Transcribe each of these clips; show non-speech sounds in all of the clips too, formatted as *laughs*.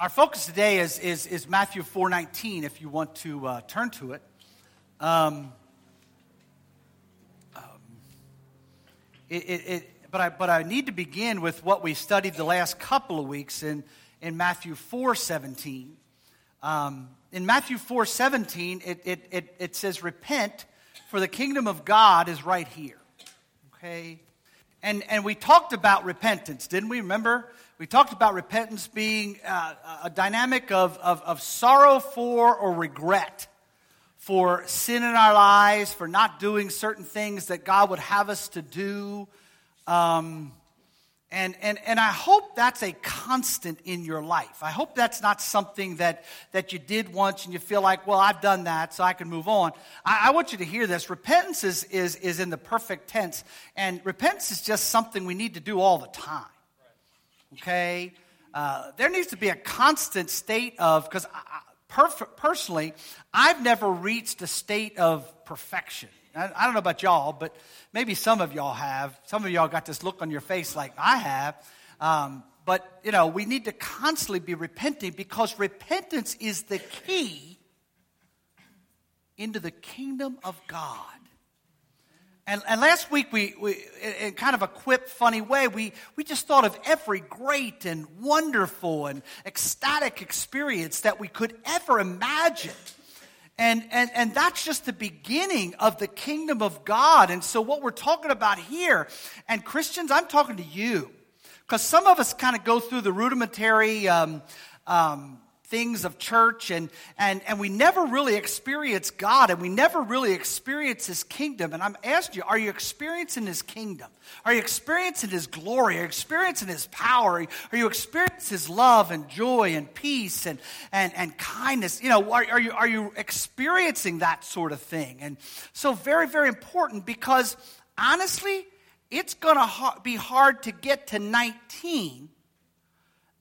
our focus today is, is, is Matthew 4.19, if you want to uh, turn to it. Um, um, it, it, it, but, I, but I need to begin with what we studied the last couple of weeks in, in Matthew 4.17. Um, in Matthew 4.17, it, it, it, it says, Repent, for the kingdom of God is right here. Okay? And, and we talked about repentance, didn't we? Remember? We talked about repentance being uh, a dynamic of, of, of, sorrow for or regret for sin in our lives, for not doing certain things that God would have us to do. Um, and, and, and I hope that's a constant in your life. I hope that's not something that, that you did once and you feel like, well, I've done that, so I can move on. I, I want you to hear this. Repentance is, is, is in the perfect tense, and repentance is just something we need to do all the time okay? Uh, there needs to be a constant state of, because personally, I've never reached a state of perfection. I, I don't know about y'all, but maybe some of y'all have. Some of y'all got this look on your face like I have. Um, but, you know, we need to constantly be repenting because repentance is the key into the kingdom of God. And, and last week, we, we, in kind of a quip, funny way, we, we just thought of every great and wonderful and ecstatic experience that we could ever imagine. And, and, and that's just the beginning of the kingdom of God. And so, what we're talking about here, and Christians, I'm talking to you, because some of us kind of go through the rudimentary um, um, things of church and, and, and we never really experience God and we never really experience His kingdom. And I'm asking you, are you experiencing His kingdom? Are you experiencing His glory? Are you experiencing His power? Are you experiencing His love and joy and peace and, and, and kindness? You know, are, are, you, are you experiencing that sort of thing? And so, very, very important because honestly, it's going to be hard to get to 19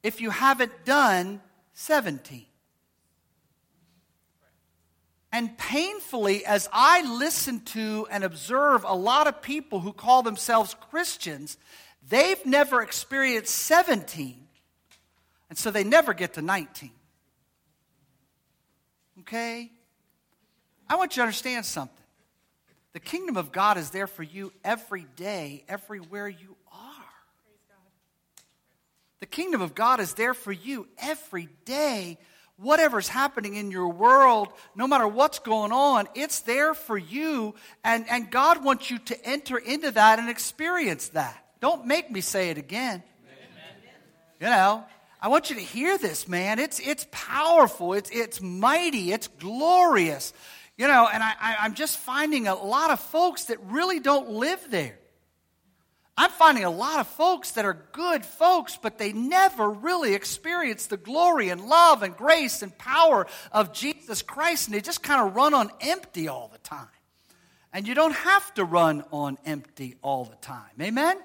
if you haven't done 17. And painfully, as I listen to and observe a lot of people who call themselves Christians, they've never experienced 17, and so they never get to 19. Okay? I want you to understand something. The kingdom of God is there for you every day, everywhere you the kingdom of God is there for you every day. Whatever's happening in your world, no matter what's going on, it's there for you. And, and God wants you to enter into that and experience that. Don't make me say it again. Amen. You know, I want you to hear this, man. It's, it's powerful, it's, it's mighty, it's glorious. You know, and I, I, I'm just finding a lot of folks that really don't live there. I'm finding a lot of folks that are good folks, but they never really experience the glory and love and grace and power of Jesus Christ, and they just kind of run on empty all the time. And you don't have to run on empty all the time. Amen?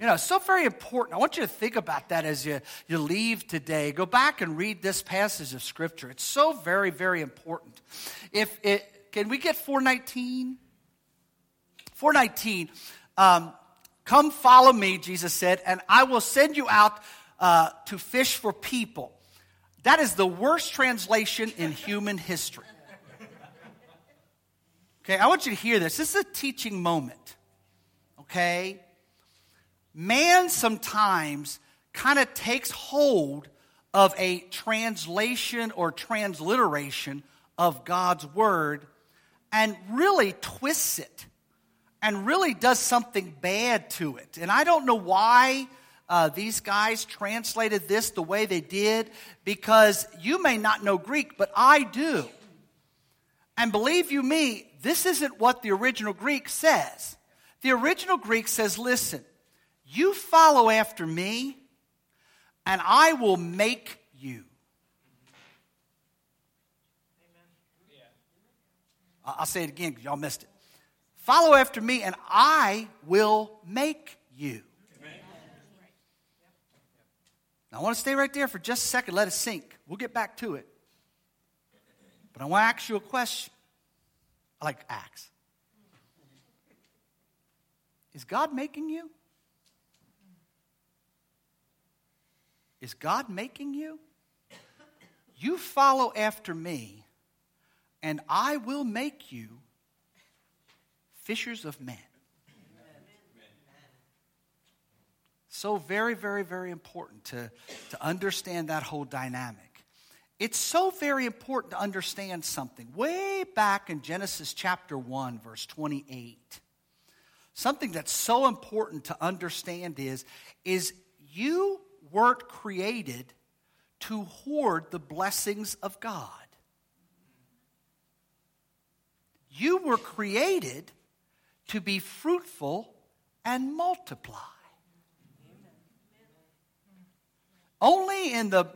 You know, so very important. I want you to think about that as you, you leave today. Go back and read this passage of Scripture. It's so very, very important. If it, can we get 419? 419. Um, Come follow me, Jesus said, and I will send you out uh, to fish for people. That is the worst translation in human history. Okay, I want you to hear this. This is a teaching moment. Okay? Man sometimes kind of takes hold of a translation or transliteration of God's word and really twists it and really does something bad to it. And I don't know why uh, these guys translated this the way they did, because you may not know Greek, but I do. And believe you me, this isn't what the original Greek says. The original Greek says, listen, you follow after me, and I will make you. I'll say it again because y'all missed it. Follow after me, and I will make you. Now, I want to stay right there for just a second. Let it sink. We'll get back to it. But I want to ask you a question. I like ask. Is God making you? Is God making you? You follow after me, and I will make you fishers of men. So, very, very, very important to, to understand that whole dynamic. It's so very important to understand something. Way back in Genesis chapter 1, verse 28, something that's so important to understand is, is you weren't created to hoard the blessings of God. You were created to be fruitful and multiply. Only in the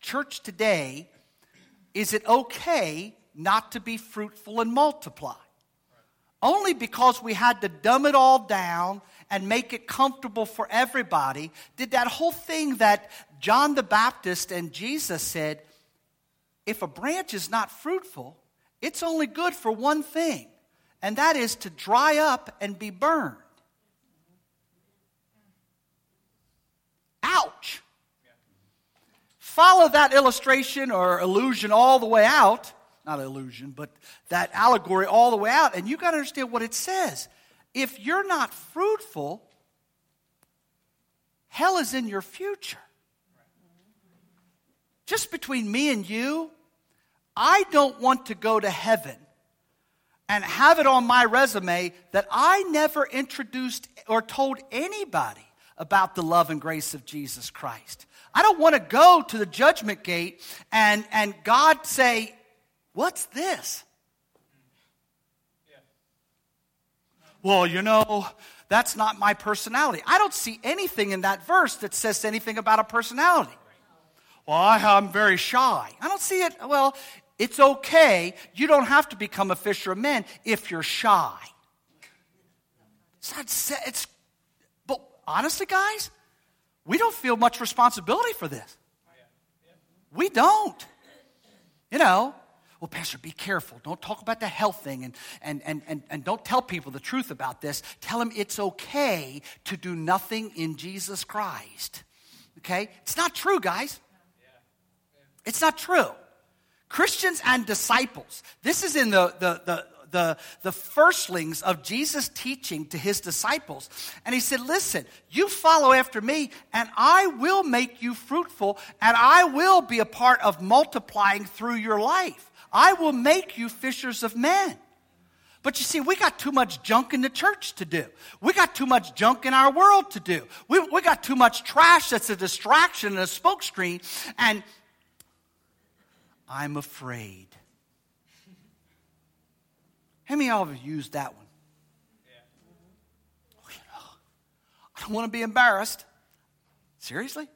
church today is it okay not to be fruitful and multiply. Only because we had to dumb it all down and make it comfortable for everybody did that whole thing that John the Baptist and Jesus said if a branch is not fruitful, it's only good for one thing, and that is to dry up and be burned. Ouch. Follow that illustration or illusion all the way out. Not illusion, but that allegory all the way out, and you got to understand what it says. If you're not fruitful, hell is in your future. Just between me and you, I don't want to go to heaven and have it on my resume that I never introduced or told anybody about the love and grace of Jesus Christ. I don't want to go to the judgment gate and, and God say, What's this? Well, you know, that's not my personality. I don't see anything in that verse that says anything about a personality. Well, I, am very shy. I don't see it. Well, it's okay. You don't have to become a fisher of men if you're shy. It's, not, it's but honestly, guys, we don't feel much responsibility for this. We don't. You know, well, Pastor, be careful. Don't talk about the health thing and, and, and, and, and don't tell people the truth about this. Tell them it's okay to do nothing in Jesus Christ. Okay? It's not true, guys. It's not true. Christians and disciples. This is in the, the, the, the, the firstlings of Jesus' teaching to his disciples. And he said, Listen, you follow after me, and I will make you fruitful, and I will be a part of multiplying through your life. I will make you fishers of men. But you see, we got too much junk in the church to do. We got too much junk in our world to do. We, we got too much trash that's a distraction and a smokescreen. And I'm afraid how many of y'all have used that one? Yeah. Oh, I don't want to be embarrassed. Seriously?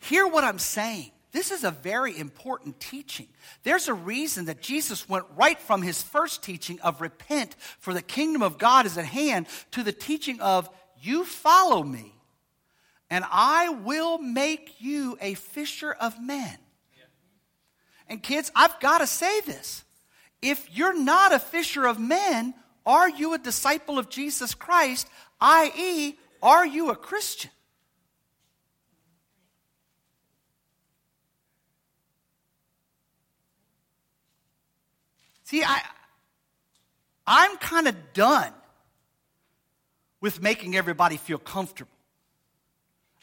Hear what I'm saying. This is a very important teaching. There's a reason that Jesus went right from his first teaching of repent, for the kingdom of God is at hand, to the teaching of you follow me, and I will make you a fisher of men. And kids, I've got to say this if you're not a fisher of men, are you a disciple of Jesus Christ? I.e., are you a Christian? See, I, I'm kind of done with making everybody feel comfortable.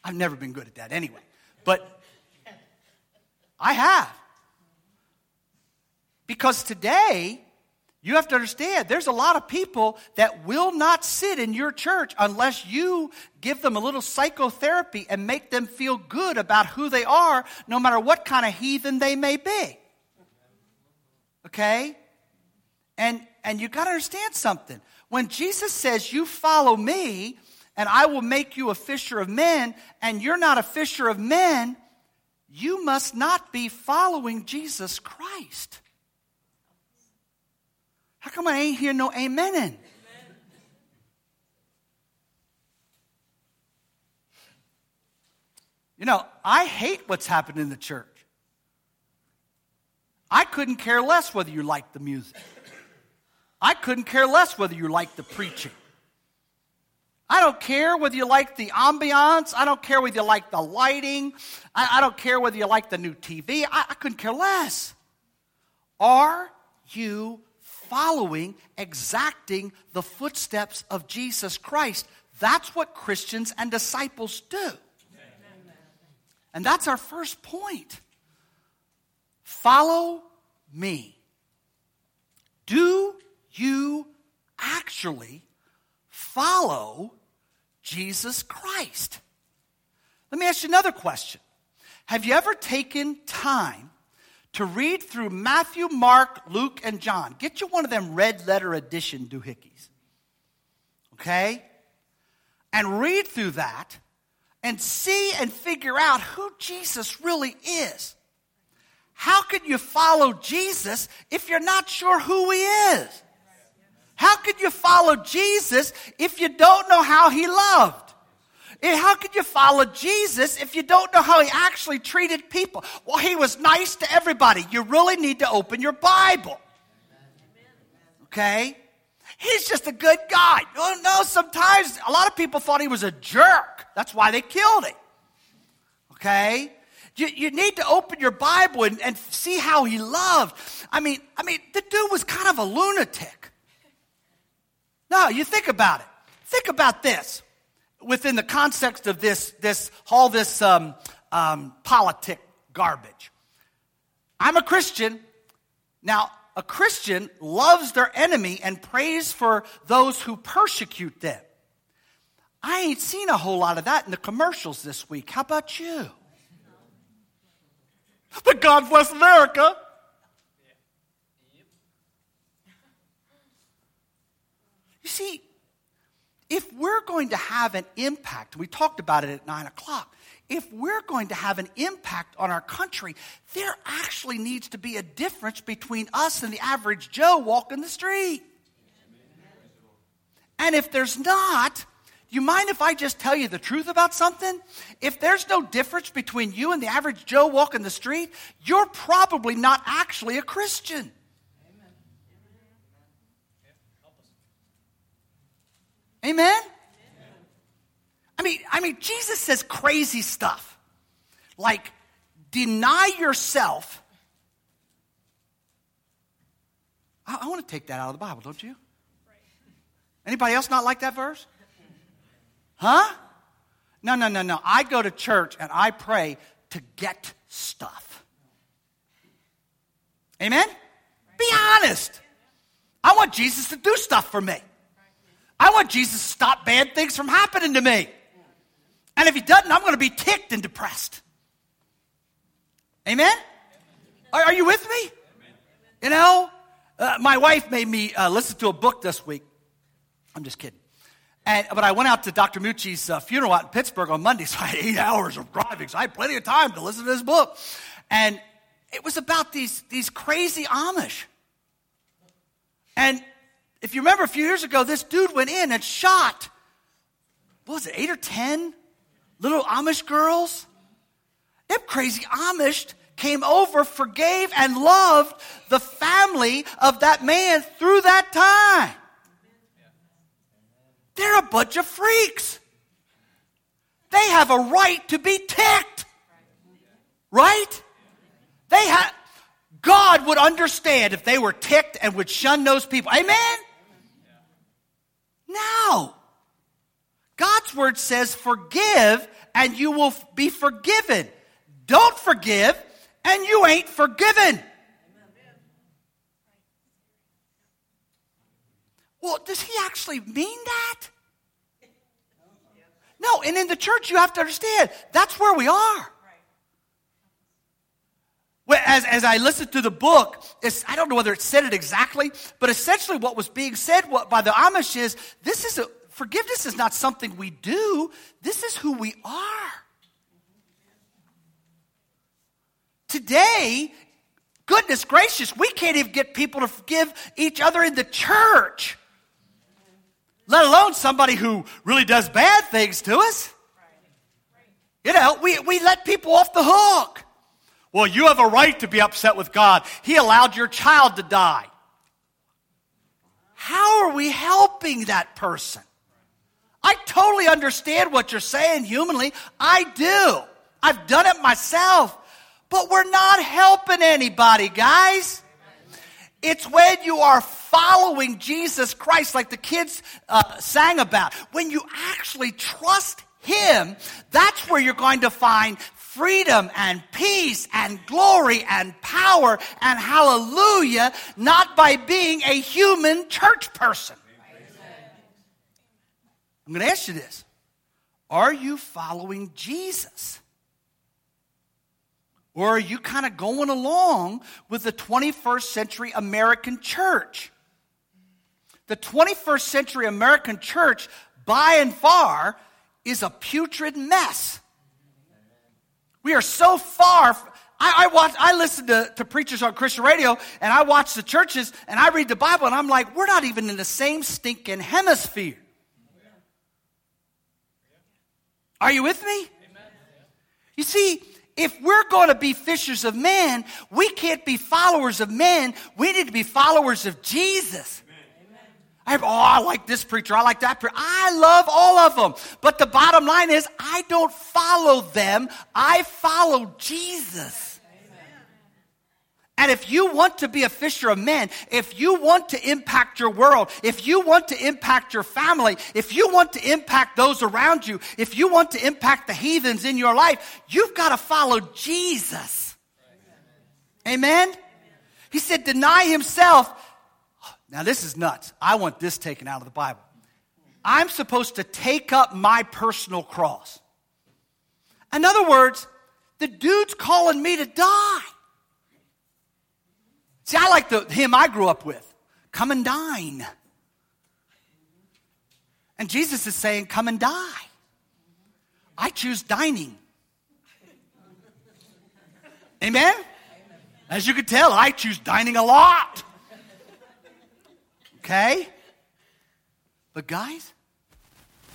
I've never been good at that anyway. But I have. Because today, you have to understand, there's a lot of people that will not sit in your church unless you give them a little psychotherapy and make them feel good about who they are, no matter what kind of heathen they may be. Okay? And, and you got to understand something. When Jesus says, You follow me, and I will make you a fisher of men, and you're not a fisher of men, you must not be following Jesus Christ. How come I ain't hear no amening? You know, I hate what's happened in the church. I couldn't care less whether you like the music. I couldn't care less whether you like the preaching. I don't care whether you like the ambiance. I don't care whether you like the lighting. I, I don't care whether you like the new TV. I, I couldn't care less. Are you following, exacting the footsteps of Jesus Christ? That's what Christians and disciples do. And that's our first point. Follow me. Do you actually follow Jesus Christ? Let me ask you another question. Have you ever taken time to read through Matthew, Mark, Luke, and John? Get you one of them red letter edition doohickeys. Okay? And read through that and see and figure out who Jesus really is. How can you follow Jesus if you're not sure who he is? How could you follow Jesus if you don't know how he loved? And how could you follow Jesus if you don't know how he actually treated people? Well, he was nice to everybody. You really need to open your Bible. Okay? He's just a good guy. No, no, sometimes a lot of people thought he was a jerk. That's why they killed him. Okay? You, you need to open your Bible and, and see how he loved. I mean, I mean, the dude was kind of a lunatic. No, you think about it. Think about this within the context of this, this all this um, um, politic garbage. I'm a Christian. Now, a Christian loves their enemy and prays for those who persecute them. I ain't seen a whole lot of that in the commercials this week. How about you? But God bless America. You see, if we're going to have an impact, we talked about it at nine o'clock, if we're going to have an impact on our country, there actually needs to be a difference between us and the average Joe walking the street. And if there's not, you mind if I just tell you the truth about something? If there's no difference between you and the average Joe walking the street, you're probably not actually a Christian. Amen? I mean, I mean, Jesus says crazy stuff. Like, deny yourself. I, I want to take that out of the Bible, don't you? Anybody else not like that verse? Huh? No, no, no, no. I go to church and I pray to get stuff. Amen? Be honest. I want Jesus to do stuff for me. I want Jesus to stop bad things from happening to me. And if he doesn't, I'm going to be ticked and depressed. Amen? Are, are you with me? You know, uh, my wife made me uh, listen to a book this week. I'm just kidding. And, but I went out to Dr. Mucci's uh, funeral out in Pittsburgh on Monday, *laughs* so I had eight hours of driving, so I had plenty of time to listen to this book. And it was about these, these crazy Amish. And if you remember a few years ago, this dude went in and shot, what was it, eight or ten little Amish girls? Them crazy Amish came over, forgave, and loved the family of that man through that time. They're a bunch of freaks. They have a right to be ticked. Right? They have God would understand if they were ticked and would shun those people. Amen? No. God's word says, forgive and you will be forgiven. Don't forgive and you ain't forgiven. Well, does he actually mean that? No, and in the church, you have to understand that's where we are. As, as I listened to the book, I don't know whether it said it exactly, but essentially what was being said by the Amish is this is a, forgiveness is not something we do, this is who we are. Today, goodness gracious, we can't even get people to forgive each other in the church let alone somebody who really does bad things to us. You know, we, we let people off the hook. Well, you have a right to be upset with God. He allowed your child to die. How are we helping that person? I totally understand what you're saying humanly. I do. I've done it myself. But we're not helping anybody, guys. It's when you are following Jesus Christ, like the kids uh, sang about. When you actually trust Him, that's where you're going to find freedom and peace and glory and power and hallelujah, not by being a human church person. I'm going to ask you this Are you following Jesus? Or are you kind of going along with the 21st century American church? The 21st century American church, by and far, is a putrid mess. We are so far. I, I, watch, I listen to, to preachers on Christian radio, and I watch the churches, and I read the Bible, and I'm like, we're not even in the same stinking hemisphere. Are you with me? You see, if we're going to be fishers of men, we can't be followers of men. We need to be followers of Jesus. I oh, I like this preacher. I like that preacher. I love all of them. But the bottom line is, I don't follow them. I follow Jesus. And if you want to be a fisher of men, if you want to impact your world, if you want to impact your family, if you want to impact those around you, if you want to impact the heathens in your life, you've got to follow Jesus. Amen? He said, deny himself. Now, this is nuts. I want this taken out of the Bible. I'm supposed to take up my personal cross. In other words, the dude's calling me to die. See, I like the hymn I grew up with come and dine. And Jesus is saying, come and die. I choose dining. Amen? As you can tell, I choose dining a lot. Okay? But guys,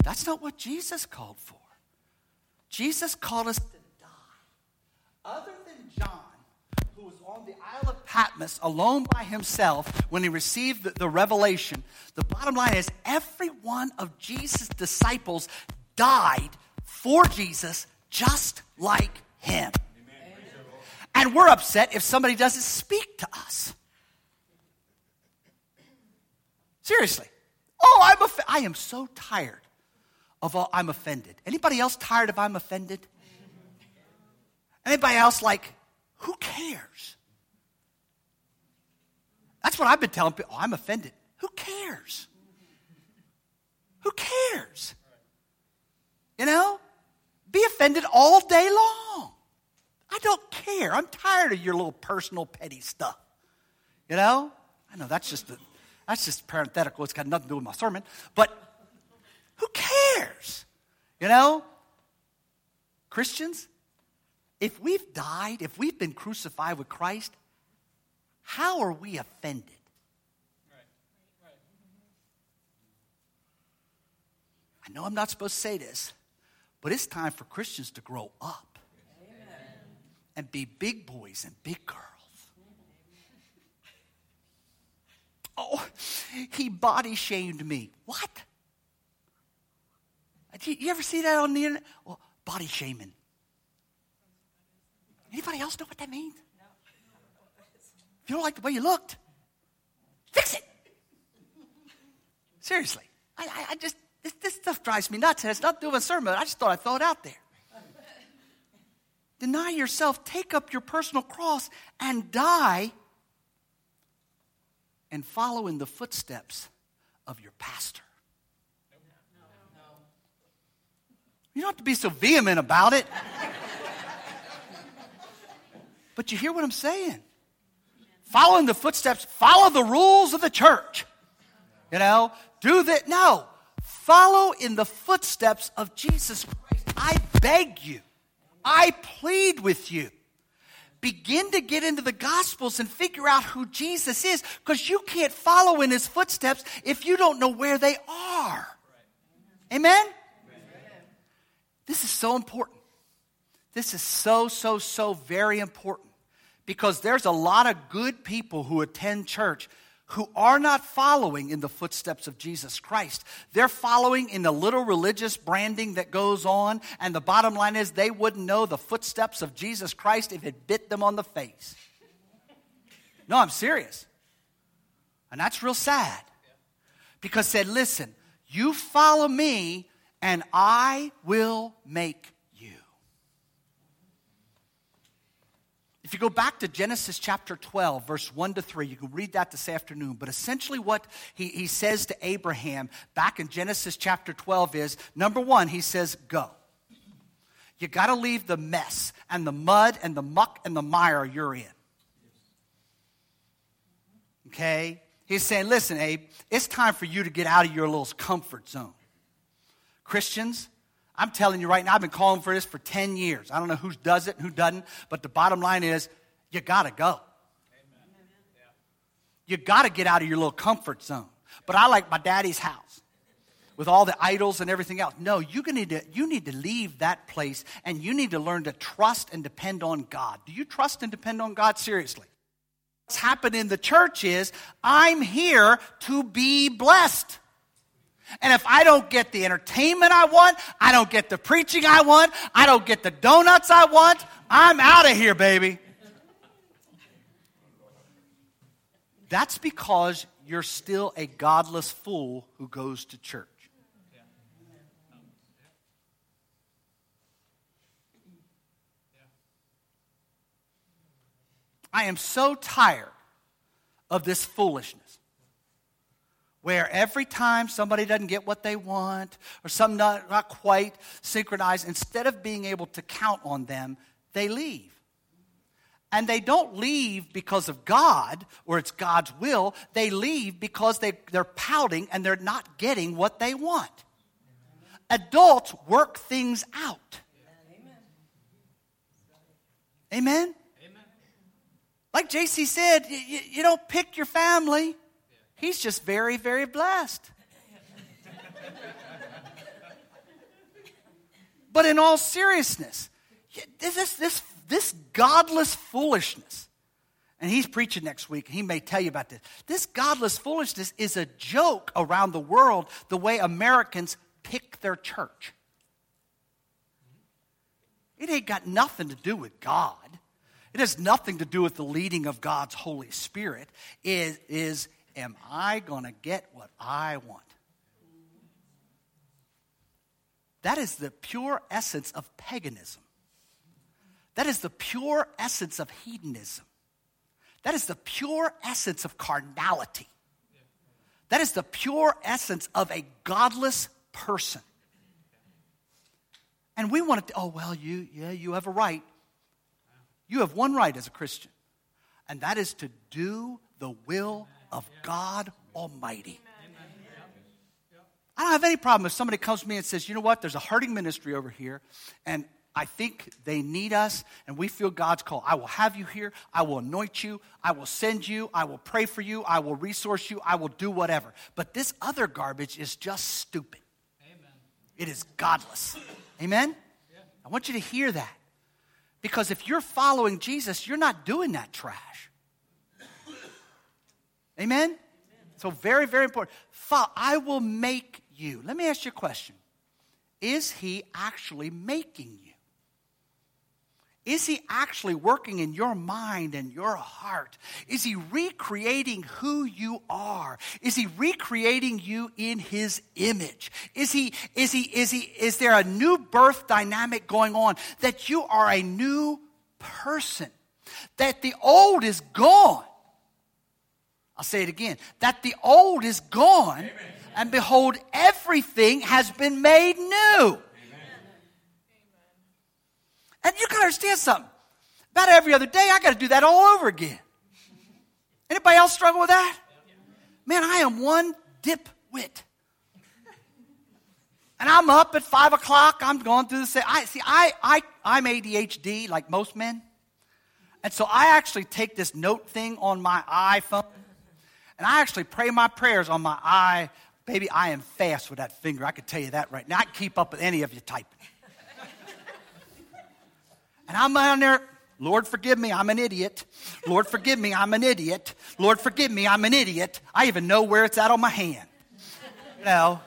that's not what Jesus called for. Jesus called us to die. Other than John, who was on the Isle of Patmos alone by himself when he received the, the revelation, the bottom line is every one of Jesus' disciples died for Jesus just like him. Amen. And we're upset if somebody doesn't speak to us. Seriously. Oh, I'm off- I am so tired of all I'm offended. Anybody else tired of I'm offended? Anybody else like, who cares? That's what I've been telling people. Oh, I'm offended. Who cares? Who cares? You know? Be offended all day long. I don't care. I'm tired of your little personal petty stuff. You know? I know that's just a, that's just parenthetical. It's got nothing to do with my sermon. But who cares? You know? Christians, if we've died, if we've been crucified with Christ, how are we offended? I know I'm not supposed to say this, but it's time for Christians to grow up Amen. and be big boys and big girls. Oh, he body shamed me. What? You ever see that on the internet? Well, body shaming. Anybody else know what that means? If you don't like the way you looked, fix it. Seriously. I, I, I just, this, this, stuff drives me nuts. And it's not doing a sermon. I just thought I'd throw it out there. Deny yourself, take up your personal cross, and die and follow in the footsteps of your pastor. You don't have to be so vehement about it. but you hear what I'm saying? follow in the footsteps, follow the rules of the church. You know, do that. No, follow in the footsteps of Jesus Christ. I beg you, I plead with you. Begin to get into the Gospels and figure out who Jesus is because you can't follow in his footsteps if you don't know where they are. Amen? This is so important. This is so, so, so very important because there's a lot of good people who attend church who are not following in the footsteps of Jesus Christ. They're following in the little religious branding that goes on, and the bottom line is they wouldn't know the footsteps of Jesus Christ if it bit them on the face. No, I'm serious. And that's real sad. Because said, listen, you follow me and I will make If you go back to Genesis chapter 12, verse 1 to 3, you can read that this afternoon. But essentially, what he, he says to Abraham back in Genesis chapter 12 is number one, he says, Go. You got to leave the mess and the mud and the muck and the mire you're in. Okay? He's saying, Listen, Abe, it's time for you to get out of your little comfort zone. Christians, I'm telling you right now, I've been calling for this for 10 years. I don't know who does it and who doesn't, but the bottom line is you got to go. You got to get out of your little comfort zone. But I like my daddy's house with all the idols and everything else. No, you need to you need to leave that place and you need to learn to trust and depend on God. Do you trust and depend on God seriously? What's happened in the church is I'm here to be blessed. And if I don't get the entertainment I want, I don't get the preaching I want, I don't get the donuts I want, I'm out of here, baby. That's because you're still a godless fool who goes to church. I am so tired of this foolishness where every time somebody doesn't get what they want or some not, not quite synchronized, instead of being able to count on them, they leave. And they don't leave because of God or it's God's will. They leave because they, they're pouting and they're not getting what they want. Adults work things out. Amen? Amen? Like JC said, you, you don't pick your family. He's just very, very blessed. but in all seriousness, this, this, this godless foolishness, and he's preaching next week, he may tell you about this. This godless foolishness is a joke around the world the way Americans pick their church. It ain't got nothing to do with God. It has nothing to do with the leading of God's Holy Spirit. It is am I going to get what I want? That is the pure essence of paganism. That is the pure essence of hedonism. That is the pure essence of carnality. That is the pure essence of a godless person. And we want to, oh, well, you, yeah, you have a right. You have one right as a Christian, and that is to do the will of God Almighty. I don't have any problem if somebody comes to me and says, you know what, there's a hurting ministry over here, and I think they need us, and we feel God's call. I will have you here. I will anoint you. I will send you. I will pray for you. I will resource you. I will do whatever. But this other garbage is just stupid. Amen. It is godless. Amen? Yeah. I want you to hear that. Because if you're following Jesus, you're not doing that trash. Amen? Amen? So, very, very important. I will make you. Let me ask you a question Is he actually making you? Is he actually working in your mind and your heart? Is he recreating who you are? Is he recreating you in his image? Is he, is he, is he, is there a new birth dynamic going on that you are a new person? That the old is gone I'll say it again that the old is gone, Amen. and behold, everything has been made new. Amen. And you gotta understand something. About every other day, I got to do that all over again. Anybody else struggle with that? Man, I am one dip wit. And I'm up at five o'clock. I'm going through the same. I see. I I I'm ADHD like most men, and so I actually take this note thing on my iPhone and I actually pray my prayers on my eye. Baby, I am fast with that finger. I can tell you that right now. I can keep up with any of you typing. *laughs* and I'm down there Lord, forgive me, I'm an idiot. Lord, forgive me, I'm an idiot. Lord, forgive me, I'm an idiot. I even know where it's at on my hand. You know?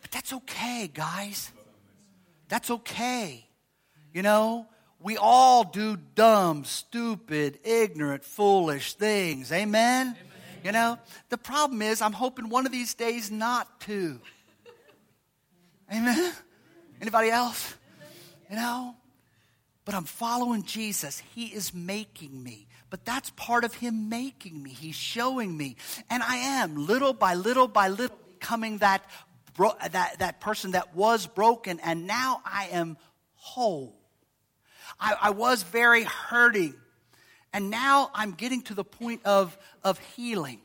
But that's okay, guys. That's okay. You know, we all do dumb, stupid, ignorant, foolish things. Amen? Amen? You know, the problem is, I'm hoping one of these days not to. Amen? Anybody else? You know? But I'm following Jesus. He is making me. But that's part of Him making me. He's showing me. And I am, little by little by little, becoming that, bro- that, that person that was broken. And now I am whole. I, I was very hurting. And now I'm getting to the point of, of healing.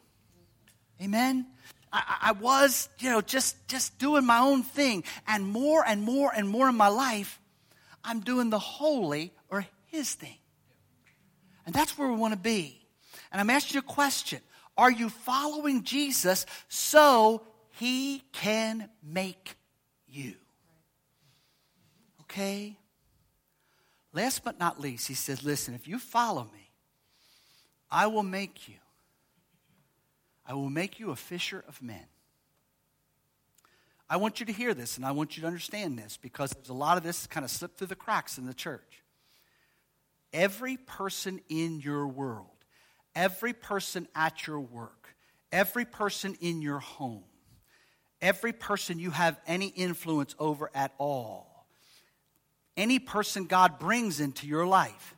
Amen? I, I was, you know, just, just doing my own thing. And more and more and more in my life, I'm doing the holy or his thing. And that's where we want to be. And I'm asking you a question Are you following Jesus so he can make you? Okay? Last but not least, he says, Listen, if you follow me, I will make you. I will make you a fisher of men. I want you to hear this and I want you to understand this because there's a lot of this kind of slipped through the cracks in the church. Every person in your world, every person at your work, every person in your home, every person you have any influence over at all, any person God brings into your life,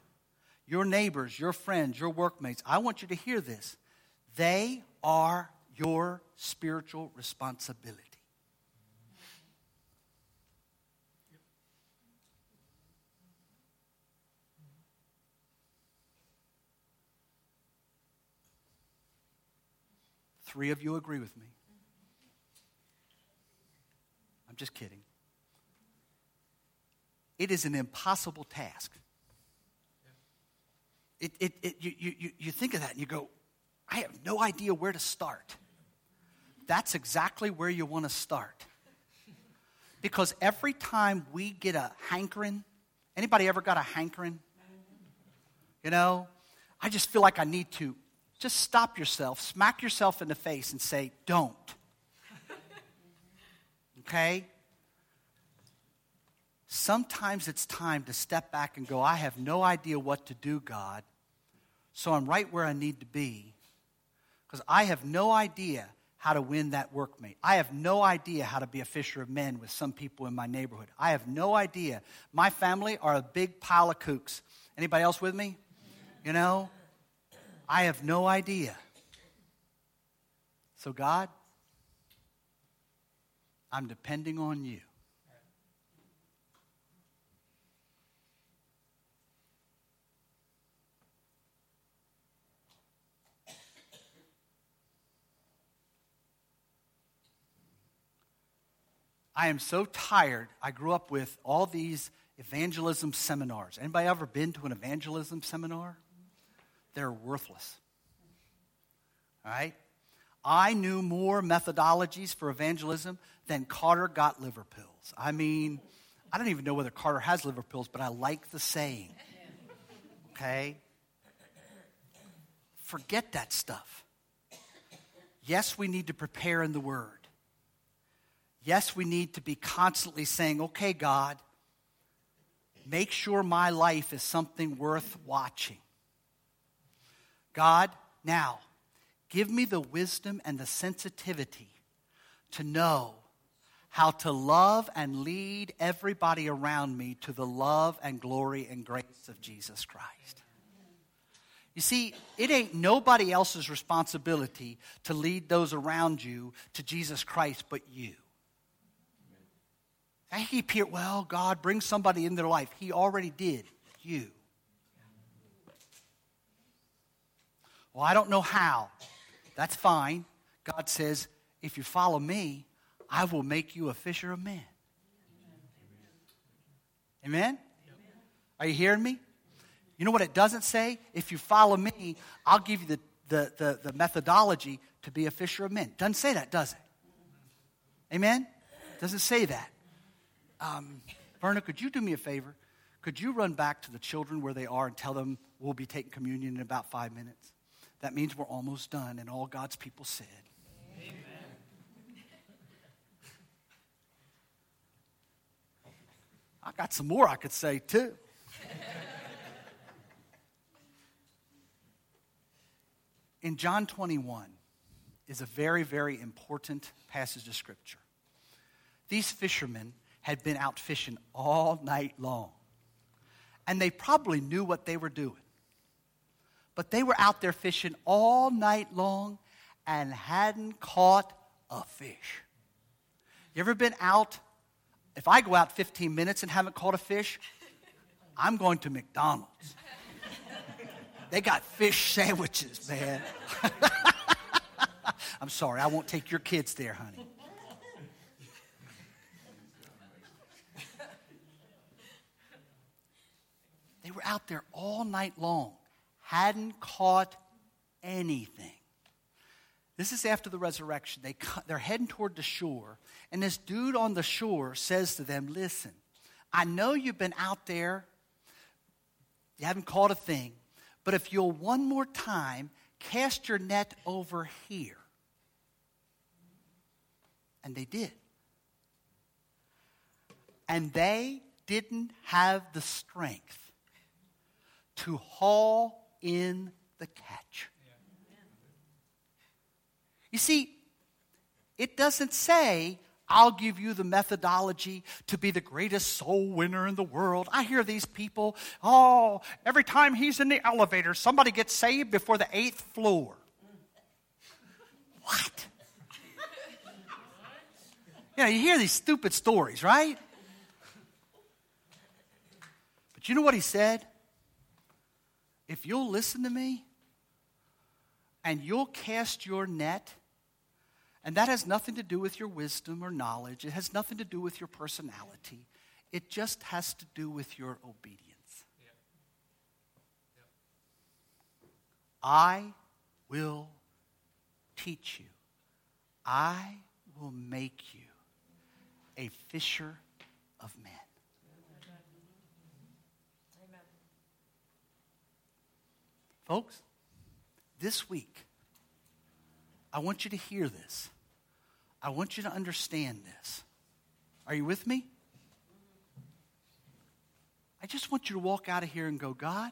your neighbors, your friends, your workmates, I want you to hear this. They are your spiritual responsibility. Three of you agree with me. I'm just kidding. It is an impossible task. It, it, it, you, you, you think of that and you go, I have no idea where to start. That's exactly where you want to start. Because every time we get a hankering, anybody ever got a hankering? You know, I just feel like I need to just stop yourself, smack yourself in the face, and say, Don't. *laughs* Okay? Sometimes it's time to step back and go, I have no idea what to do, God. So I'm right where I need to be because I have no idea how to win that workmate. I have no idea how to be a fisher of men with some people in my neighborhood. I have no idea. My family are a big pile of kooks. Anybody else with me? You know, I have no idea. So, God, I'm depending on you. I am so tired. I grew up with all these evangelism seminars. Anybody ever been to an evangelism seminar? they're worthless. All right? I knew more methodologies for evangelism than Carter got liver pills. I mean, I don't even know whether Carter has liver pills, but I like the saying. Okay? Forget that stuff. Yes, we need to prepare in the Word. Yes, we need to be constantly saying, okay, God, make sure my life is something worth watching. God, now, give me the wisdom and the sensitivity to know how to love and lead everybody around me to the love and glory and grace of Jesus Christ. You see, it ain't nobody else's responsibility to lead those around you to Jesus Christ but you. I well, God, bring somebody in their life. He already did. You. Well, I don't know how. That's fine. God says, if you follow me, I will make you a fisher of men. Amen? Are you hearing me? You know what it doesn't say? If you follow me, I'll give you the, the, the, the methodology to be a fisher of men. Doesn't say that, does it? Amen? Doesn't say that. Um, Verna, could you do me a favor? Could you run back to the children where they are and tell them we'll be taking communion in about five minutes? That means we're almost done. And all God's people said, Amen. I got some more I could say too. in John 21 is a very, very important passage of Scripture. These fishermen had been out fishing all night long, and they probably knew what they were doing. But they were out there fishing all night long and hadn't caught a fish. You ever been out? If I go out 15 minutes and haven't caught a fish, I'm going to McDonald's. They got fish sandwiches, man. *laughs* I'm sorry, I won't take your kids there, honey. Out there all night long, hadn't caught anything. This is after the resurrection. They, they're heading toward the shore, and this dude on the shore says to them, Listen, I know you've been out there, you haven't caught a thing, but if you'll one more time cast your net over here. And they did. And they didn't have the strength to haul in the catch. You see, it doesn't say I'll give you the methodology to be the greatest soul winner in the world. I hear these people, oh, every time he's in the elevator, somebody gets saved before the eighth floor. What? *laughs* You know, you hear these stupid stories, right? But you know what he said? If you'll listen to me and you'll cast your net, and that has nothing to do with your wisdom or knowledge. It has nothing to do with your personality. It just has to do with your obedience. Yeah. Yeah. I will teach you. I will make you a fisher of men. Amen. Folks, this week, I want you to hear this. I want you to understand this. Are you with me? I just want you to walk out of here and go, God,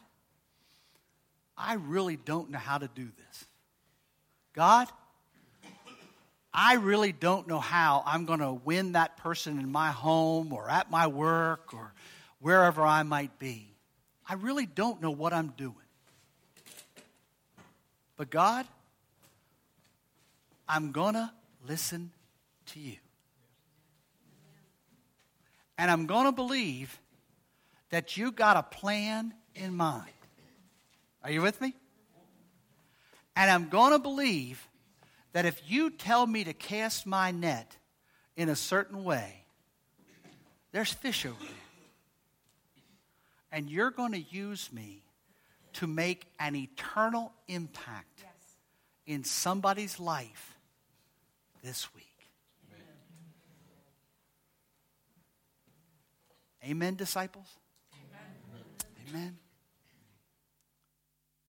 I really don't know how to do this. God, I really don't know how I'm going to win that person in my home or at my work or wherever I might be. I really don't know what I'm doing. But God, I'm going to listen to you. And I'm going to believe that you got a plan in mind. Are you with me? And I'm going to believe that if you tell me to cast my net in a certain way, there's fish over there. And you're going to use me to make an eternal impact yes. in somebody's life this week. Amen, disciples? Amen. Amen.